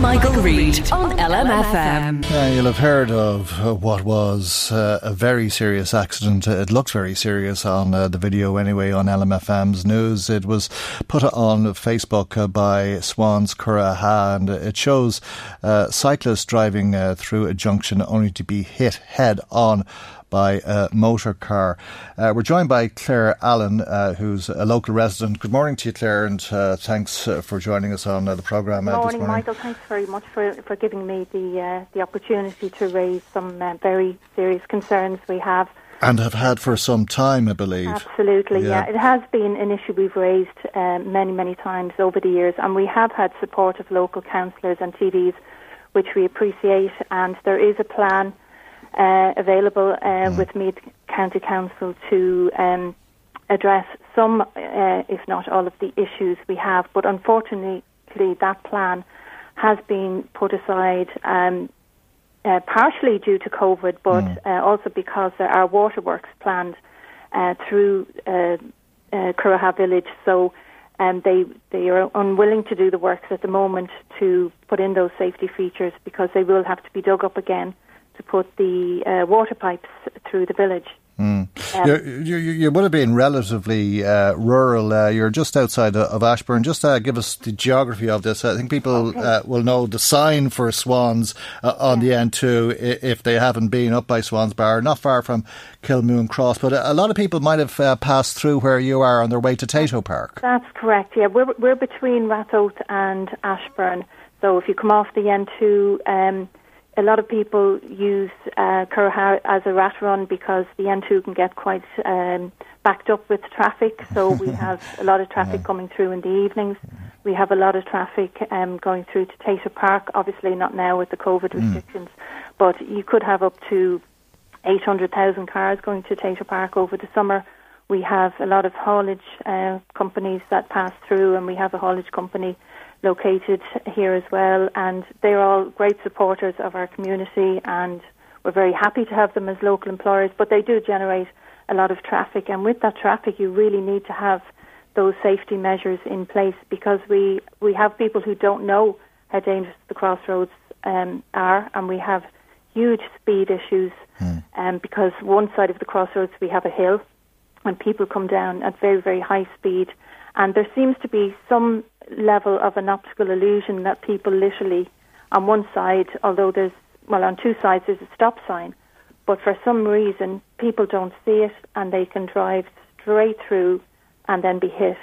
Michael, Reade on LMFM. Yeah, you'll have heard of uh, what was uh, a very serious accident. It looked very serious on uh, the video anyway on LMFM's news. It was put on Facebook uh, by Swans Curraha and it shows uh, cyclists driving uh, through a junction only to be hit head on by a motor car. Uh, we're joined by Claire Allen, uh, who's a local resident. Good morning to you, Claire, and uh, thanks uh, for joining us on uh, the programme Good morning, morning. Michael. Thanks very much for, for giving me the the opportunity to raise some very serious concerns we have. And have had for some time, I believe. Absolutely, yeah. Yeah. It has been an issue we've raised many, many times over the years, and we have had support of local councillors and TDs, which we appreciate. And there is a plan uh, available uh, with Meath County Council to um, address some, uh, if not all, of the issues we have. But unfortunately, that plan has been put aside. Um, uh, partially due to COVID, but uh, also because there are waterworks planned uh, through uh, uh, Curraha village. So um, they they are unwilling to do the works at the moment to put in those safety features because they will have to be dug up again to put the uh, water pipes through the village. Um, you, you, you would have been relatively uh, rural. Uh, you're just outside of, Ashbourne. Just uh, give us the geography of this. I think people uh, will know the sign for Swans uh, on the N2 if they haven't been up by Swans Bar, not far from Kilmoon Cross. But a, a lot of people might have uh, passed through where you are on their way to Tayto Park. That's correct. Yeah, we're we're between Ratoath and Ashbourne. So if you come off the N2, um, a lot of people use uh, Curraha as a rat run because the N2 can get quite um, backed up with traffic. So we have a lot of traffic coming through in the evenings. We have a lot of traffic um, going through to Tayto Park. Obviously not now with the COVID restrictions, but you could have up to 800,000 cars going to Tayto Park over the summer. We have a lot of haulage uh, companies that pass through, and we have a haulage company located here as well. And they're all great supporters of our community, and we're very happy to have them as local employers. But they do generate a lot of traffic, and with that traffic, you really need to have those safety measures in place because we we have people who don't know how dangerous the crossroads um, are, and we have huge speed issues. Um, because one side of the crossroads we have a hill, and people come down at very very high speed, and there seems to be some level of an optical illusion that people literally on one side, although there's well on two sides there's a stop sign, but for some reason people don't see it and they can drive straight through and then be hit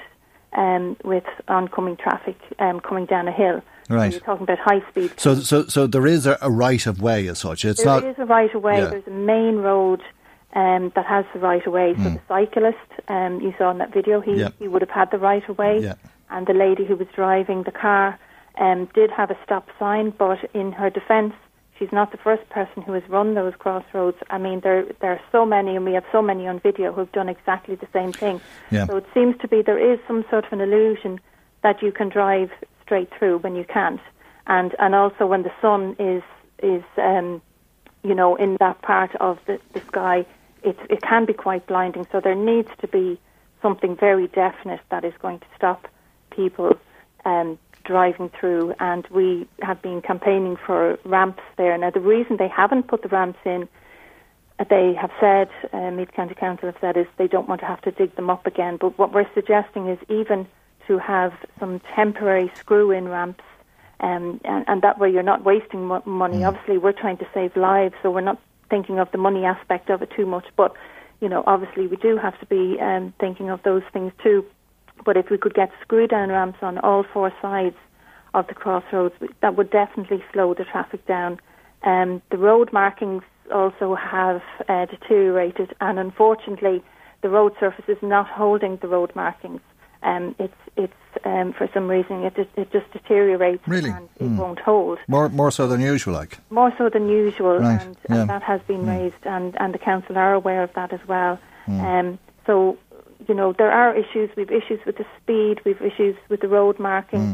um, with oncoming traffic um, coming down a hill. So Right. you're talking about high speed. So, so, so there is a, a right of way as such. It's There not. is a right of way. Yeah. There's a main road um, that has the right of way. So the cyclist um, you saw in that video, he, Yeah. he would have had the right of way. Yeah. And the lady who was driving the car um, did have a stop sign, but in her defence, she's not the first person who has run those crossroads. I mean, there there are so many, and we have so many on video who have done exactly the same thing. Yeah. So it seems to be there is some sort of an illusion that you can drive straight through when you can't, and and also when the sun is is um, you know in that part of the, the sky, it it can be quite blinding. So there needs to be something very definite that is going to stop people um, driving through. And we have been campaigning for ramps there. Now the reason they haven't put the ramps in uh, they have said, uh, Meath County Council have said, is they don't want to have to dig them up again. But what we're suggesting is even to to have some temporary screw-in ramps, um, and, and that way you're not wasting mo- money. Mm. Obviously, we're trying to save lives, so we're not thinking of the money aspect of it too much. But you know, obviously, we do have to be um, thinking of those things too. But if we could get screw-down ramps on all four sides of the crossroads, that would definitely slow the traffic down. Um, the road markings also have uh, deteriorated, and unfortunately, the road surface is not holding the road markings. Um, it's it's um, for some reason it it just deteriorates Really? and it Mm. won't hold More more so than usual, like. more so than usual, Right, and, yeah. and that has been raised, and, and the council are aware of that as well. Hmm. Um, so, you know, there are issues. We've issues with the speed. We've issues with the road marking.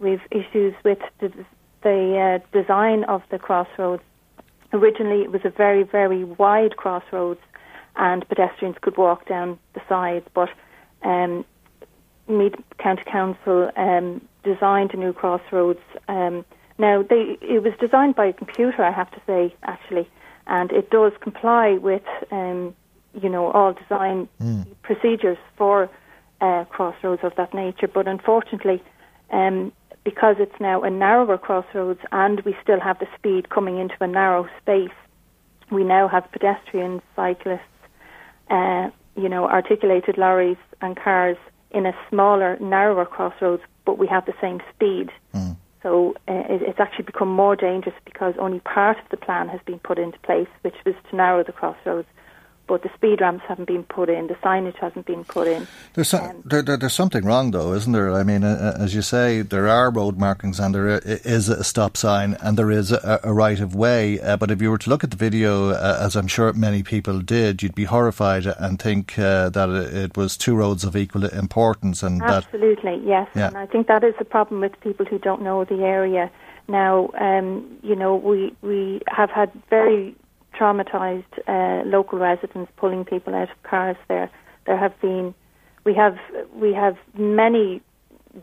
Hmm. We've issues with the, the uh, design of the crossroads. Originally, it was a very, very wide crossroads, and pedestrians could walk down the sides. But um, Meath County Council um, designed a new crossroads. Um, now, they, it was designed by a computer, I have to say, actually, and it does comply with, um, you know, all design procedures for uh, crossroads of that nature. But unfortunately, um, because it's now a narrower crossroads and we still have the speed coming into a narrow space, we now have pedestrians, cyclists, uh, you know, articulated lorries and cars in a smaller, narrower crossroads, but we have the same speed. So uh, it, it's actually become more dangerous because only part of the plan has been put into place, which was to narrow the crossroads. But the speed ramps haven't been put in, the signage hasn't been put in. There's some, Um, there, there, there's something wrong though, isn't there? I mean, uh, uh, as you say, there are road markings and there is a stop sign and there is a, a right of way. Uh, but if you were to look at the video, uh, as I'm sure many people did, you'd be horrified and think uh, that it was two roads of equal importance and that. Absolutely, yes. Yeah. And I think that is the problem with people who don't know the area. Now, um, you know, we we have had very traumatized uh, local residents pulling people out of cars there. There have been, we have we have many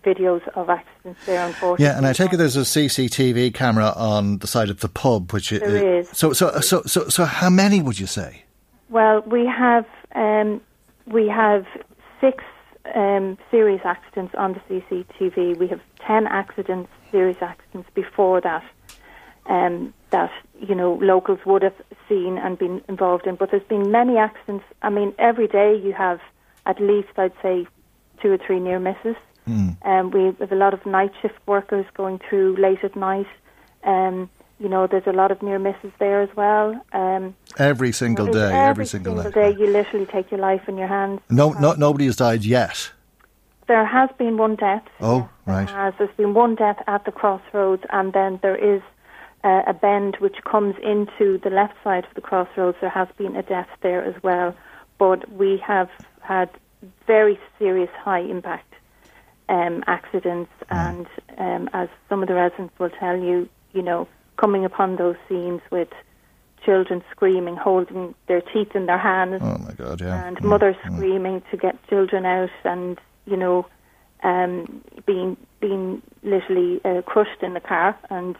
videos of accidents there. Unfortunately, Yeah, and I take it there's a CCTV camera on the side of the pub, which There is. So, so, so, so, so, how many would you say? Well, we have um, we have six um, serious accidents on the CCTV. We have ten accidents, serious accidents before that. Um, that you know locals would have seen and been involved in, but there's been many accidents. I mean, every day you have at least, I'd say, two or three near misses. Um, we have a lot of night shift workers going through late at night. Um, you know, there's a lot of near misses there as well. Um, Every single day, every, single, single day. you literally take your life in your hands. No, no, nobody has died yet. There has been one death. Oh, yes, there right. Has. There's been one death at the crossroads, and then there is uh, a bend which comes into the left side of the crossroads. There has been a death there as well, but we have had very serious high impact um, accidents, and um, as some of the residents will tell you, you know, coming upon those scenes with children screaming, holding their teeth in their hands, Oh my God, yeah. and Mm, mothers mm. screaming to get children out, and you know, um, being being literally uh, crushed in the car. And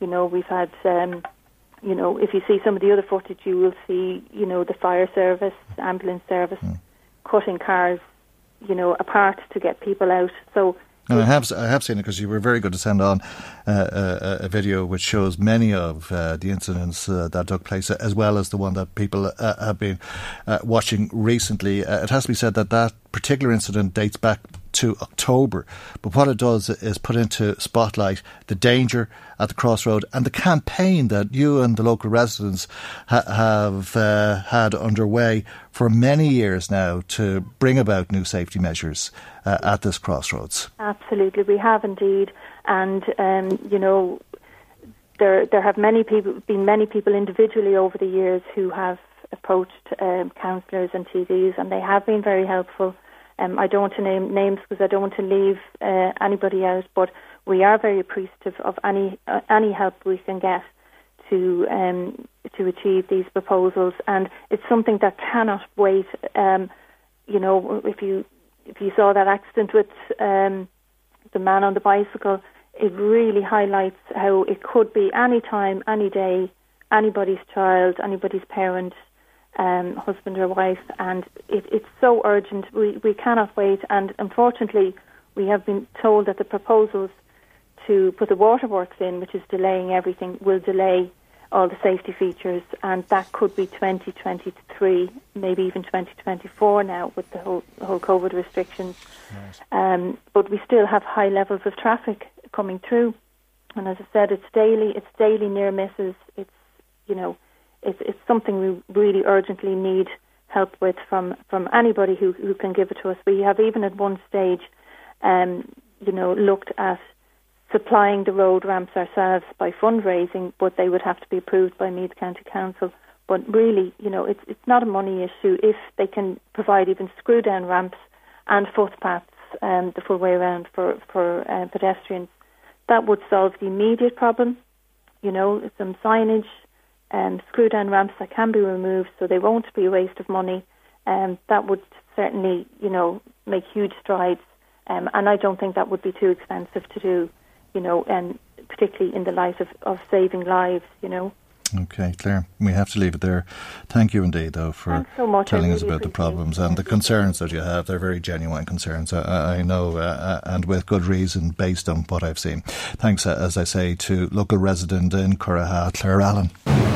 you know, we've had, um, you know, if you see some of the other footage, you will see, you know, the fire service, ambulance service, Mm. cutting cars, you know, apart to get people out. So. And I have I have seen it because you were very good to send on uh, a, a video which shows many of uh, the incidents uh, that took place, as well as the one that people uh, have been uh, watching recently. Uh, it has to be said that that particular incident dates back to October, but what it does is put into spotlight the danger at the crossroad and the campaign that you and the local residents ha- have uh, had underway for many years now to bring about new safety measures uh, at this crossroads. Absolutely, we have indeed, and um, you know, there there have many people been many people individually over the years who have approached um, councillors and TDs, and they have been very helpful. Um, I don't want to name names because I don't want to leave uh, anybody out, but we are very appreciative of any uh, any help we can get to um, to achieve these proposals, and it's something that cannot wait. Um, you know, if you if you saw that accident with um, the man on the bicycle, it really highlights how it could be any time, any day, anybody's child, anybody's parent, um, husband or wife, and it, it's so urgent. We we cannot wait, and unfortunately, We have been told that the proposals to put the waterworks in, which is delaying everything, will delay all the safety features, and that could be 2023, maybe even 2024 now with the whole, the whole COVID restrictions. Right. Um, but we still have high levels of traffic coming through, and as I said, it's daily. It's daily near misses. It's you know, it's it's something we really urgently need help with from from anybody who who can give it to us. We have even at one stage, um, you know, looked at supplying the road ramps ourselves by fundraising, but they would have to be approved by Meath County Council. But really, you know, it's it's not a money issue if they can provide even screw down ramps and footpaths um, the full way around for for uh, pedestrians. That would solve the immediate problem. You know, some signage, um, screw down ramps that can be removed, so they won't be a waste of money. Um, that would certainly, you know, make huge strides. Um, and I don't think that would be too expensive to do you know, and particularly in the light of, of saving lives, you know. Okay, Claire, we have to leave it there. Thank you indeed, though, for so telling really us about the problems and the concerns that you have. They're very genuine concerns, I, I know, uh, uh, and with good reason based on what I've seen. Thanks, uh, as I say, to local resident in Curraha, Claire Allen.